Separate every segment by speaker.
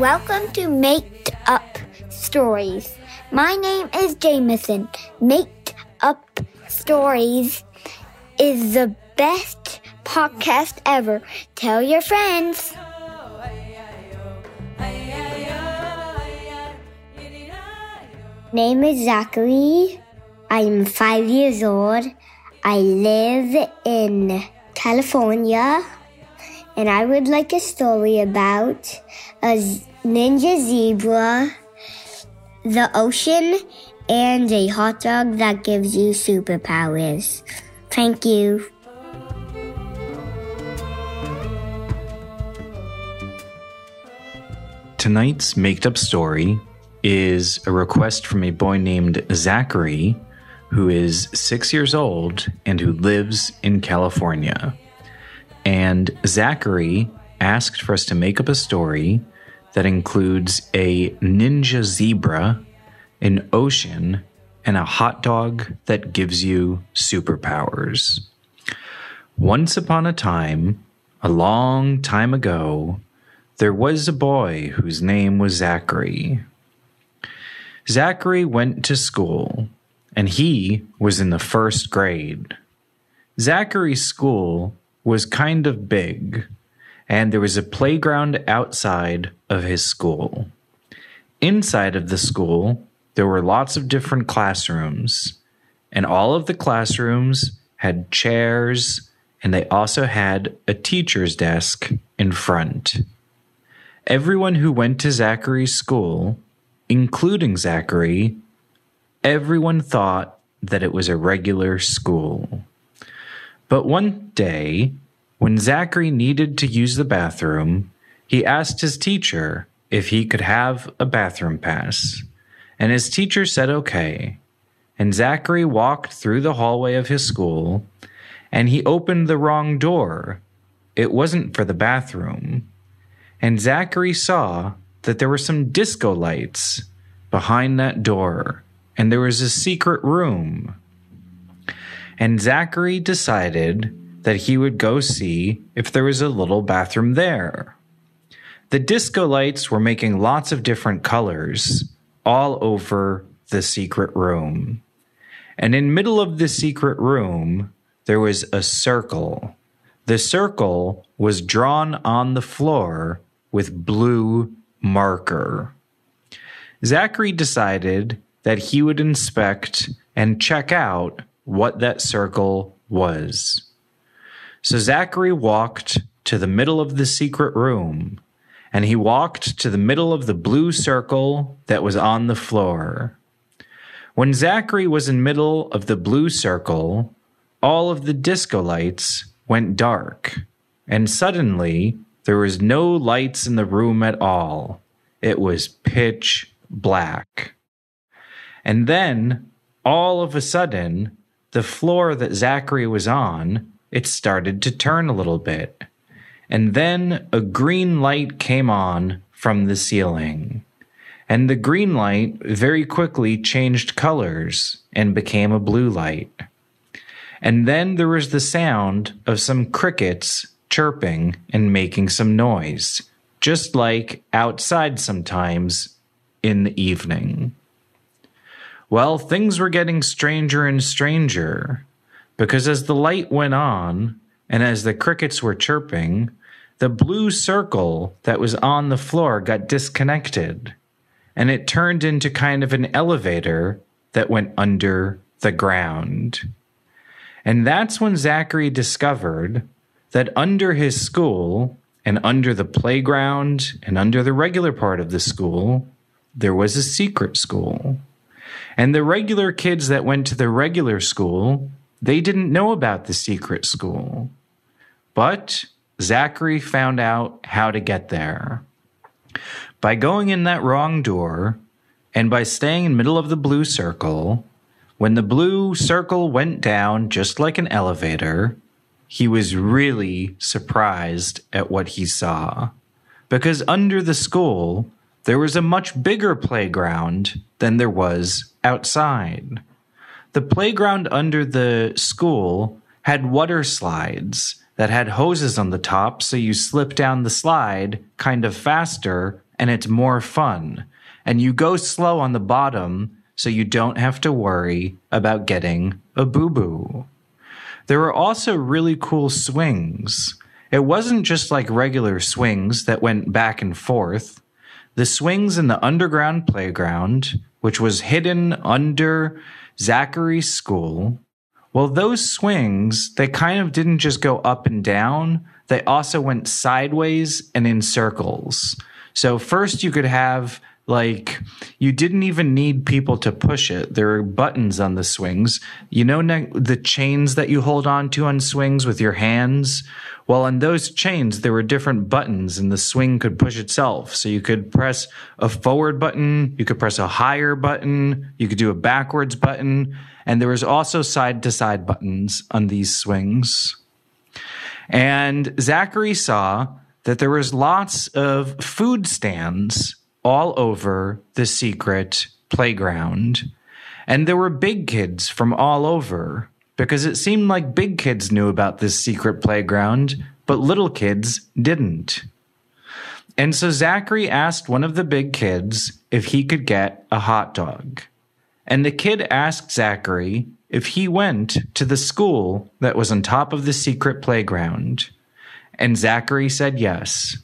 Speaker 1: Welcome to Make Up Stories. My name is Jameson. Make Up Stories is the best podcast ever. Tell your friends. Name is Zachary. I'm five years old. I live in California. And I would like a story about a ninja zebra, the ocean, and a hot dog that gives you superpowers. Thank you.
Speaker 2: Tonight's made up story is a request from a boy named Zachary, who is six years old and who lives in California. And Zachary asked for us to make up a story that includes a ninja zebra, an ocean, and a hot dog that gives you superpowers. Once upon a time, a long time ago, there was a boy whose name was Zachary. Zachary went to school, and he was in the first grade. Zachary's school was kind of big, and there was a playground outside of his school. Inside of the school, there were lots of different classrooms, and all of the classrooms had chairs, and they also had a teacher's desk in front. Everyone who went to Zachary's school, including Zachary, everyone thought that it was a regular school. But one day, when Zachary needed to use the bathroom, he asked his teacher if he could have a bathroom pass. And his teacher said okay. And Zachary walked through the hallway of his school and he opened the wrong door. It wasn't for the bathroom. And Zachary saw that there were some disco lights behind that door and there was a secret room and Zachary decided that he would go see if there was a little bathroom there. The disco lights were making lots of different colors all over the secret room. And in middle of the secret room, there was a circle. The circle was drawn on the floor with blue marker. Zachary decided that he would inspect and check out what that circle was. So Zachary walked to the middle of the secret room, and he walked to the middle of the blue circle that was on the floor. When Zachary was in middle of the blue circle, all of the disco lights went dark, and suddenly there was no lights in the room at all. It was pitch black. And then, all of a sudden, the floor that Zachary was on, it started to turn a little bit. And then a green light came on from the ceiling. And the green light very quickly changed colors and became a blue light. And then there was the sound of some crickets chirping and making some noise, just like outside sometimes in the evening. Well, things were getting stranger and stranger because as the light went on and as the crickets were chirping, the blue circle that was on the floor got disconnected and it turned into kind of an elevator that went under the ground. And that's when Zachary discovered that under his school and under the playground and under the regular part of the school, there was a secret school. And the regular kids that went to the regular school, they didn't know about the secret school. But Zachary found out how to get there. By going in that wrong door and by staying in middle of the blue circle, when the blue circle went down just like an elevator, he was really surprised at what he saw. Because under the school, there was a much bigger playground than there was outside. The playground under the school had water slides that had hoses on the top, so you slip down the slide kind of faster and it's more fun. And you go slow on the bottom so you don't have to worry about getting a boo boo. There were also really cool swings. It wasn't just like regular swings that went back and forth. The swings in the underground playground, which was hidden under Zachary's school, well, those swings, they kind of didn't just go up and down, they also went sideways and in circles. So, first, you could have like you didn't even need people to push it. There are buttons on the swings. You know the chains that you hold on to on swings with your hands. Well, on those chains there were different buttons, and the swing could push itself. So you could press a forward button, you could press a higher button, you could do a backwards button, and there was also side to side buttons on these swings. And Zachary saw that there was lots of food stands all over the secret playground. And there were big kids from all over because it seemed like big kids knew about this secret playground, but little kids didn't. And so Zachary asked one of the big kids if he could get a hot dog. And the kid asked Zachary if he went to the school that was on top of the secret playground. And Zachary said yes.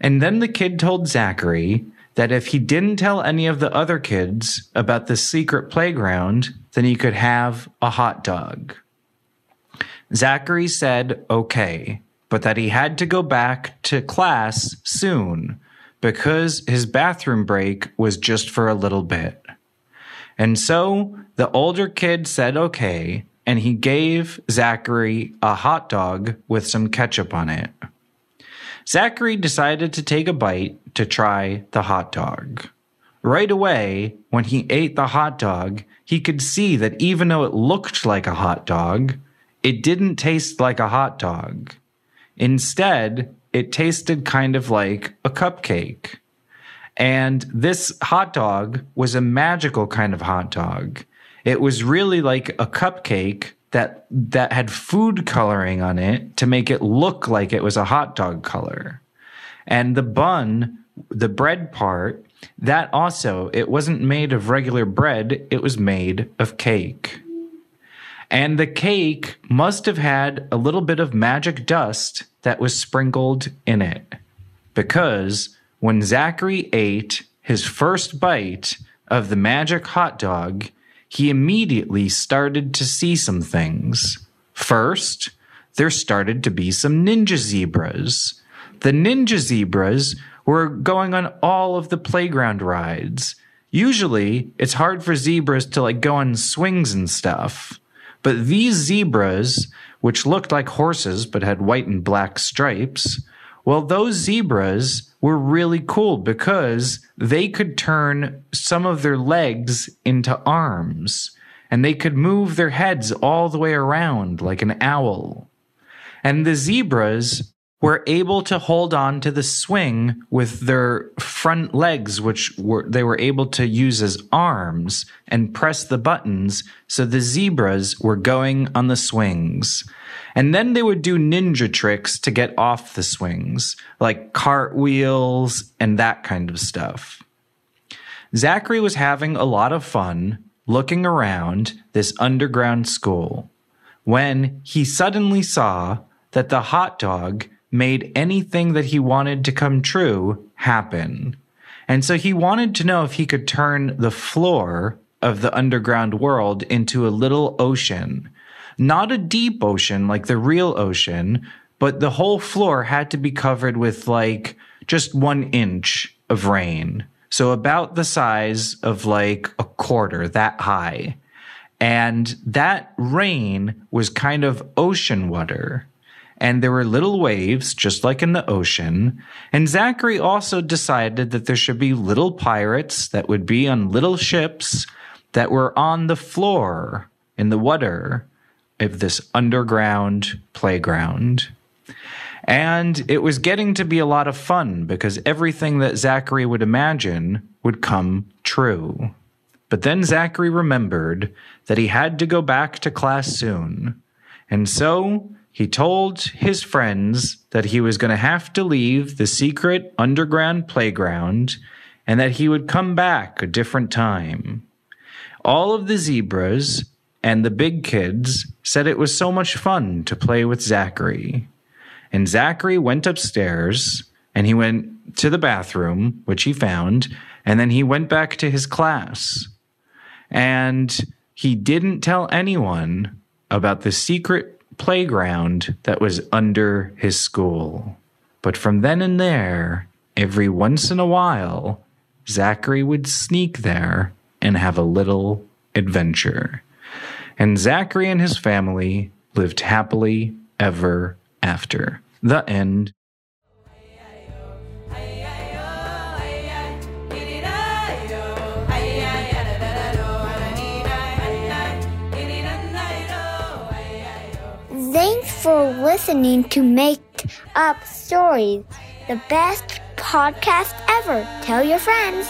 Speaker 2: And then the kid told Zachary that if he didn't tell any of the other kids about the secret playground, then he could have a hot dog. Zachary said okay, but that he had to go back to class soon because his bathroom break was just for a little bit. And so the older kid said okay, and he gave Zachary a hot dog with some ketchup on it. Zachary decided to take a bite to try the hot dog. Right away, when he ate the hot dog, he could see that even though it looked like a hot dog, it didn't taste like a hot dog. Instead, it tasted kind of like a cupcake. And this hot dog was a magical kind of hot dog. It was really like a cupcake that that had food coloring on it to make it look like it was a hot dog color. And the bun, the bread part, that also it wasn't made of regular bread, it was made of cake. And the cake must have had a little bit of magic dust that was sprinkled in it. Because when Zachary ate his first bite of the magic hot dog, he immediately started to see some things. First, there started to be some ninja zebras. The ninja zebras were going on all of the playground rides. Usually, it's hard for zebras to like go on swings and stuff. But these zebras, which looked like horses but had white and black stripes, well, those zebras were really cool because they could turn some of their legs into arms and they could move their heads all the way around like an owl. And the zebras were able to hold on to the swing with their front legs, which were, they were able to use as arms and press the buttons. So the zebras were going on the swings. And then they would do ninja tricks to get off the swings, like cartwheels and that kind of stuff. Zachary was having a lot of fun looking around this underground school when he suddenly saw that the hot dog made anything that he wanted to come true happen. And so he wanted to know if he could turn the floor of the underground world into a little ocean not a deep ocean like the real ocean, but the whole floor had to be covered with like just one inch of rain. So about the size of like a quarter, that high. And that rain was kind of ocean water. And there were little waves, just like in the ocean. And Zachary also decided that there should be little pirates that would be on little ships that were on the floor in the water of this underground playground. And it was getting to be a lot of fun because everything that Zachary would imagine would come true. But then Zachary remembered that he had to go back to class soon. And so he told his friends that he was going to have to leave the secret underground playground and that he would come back a different time. All of the zebras and the big kids said it was so much fun to play with Zachary. And Zachary went upstairs and he went to the bathroom, which he found, and then he went back to his class. And he didn't tell anyone about the secret playground that was under his school. But from then and there, every once in a while, Zachary would sneak there and have a little adventure. And Zachary and his family lived happily ever after. The end.
Speaker 1: Thanks for listening to Make Up Stories, the best podcast ever. Tell your friends.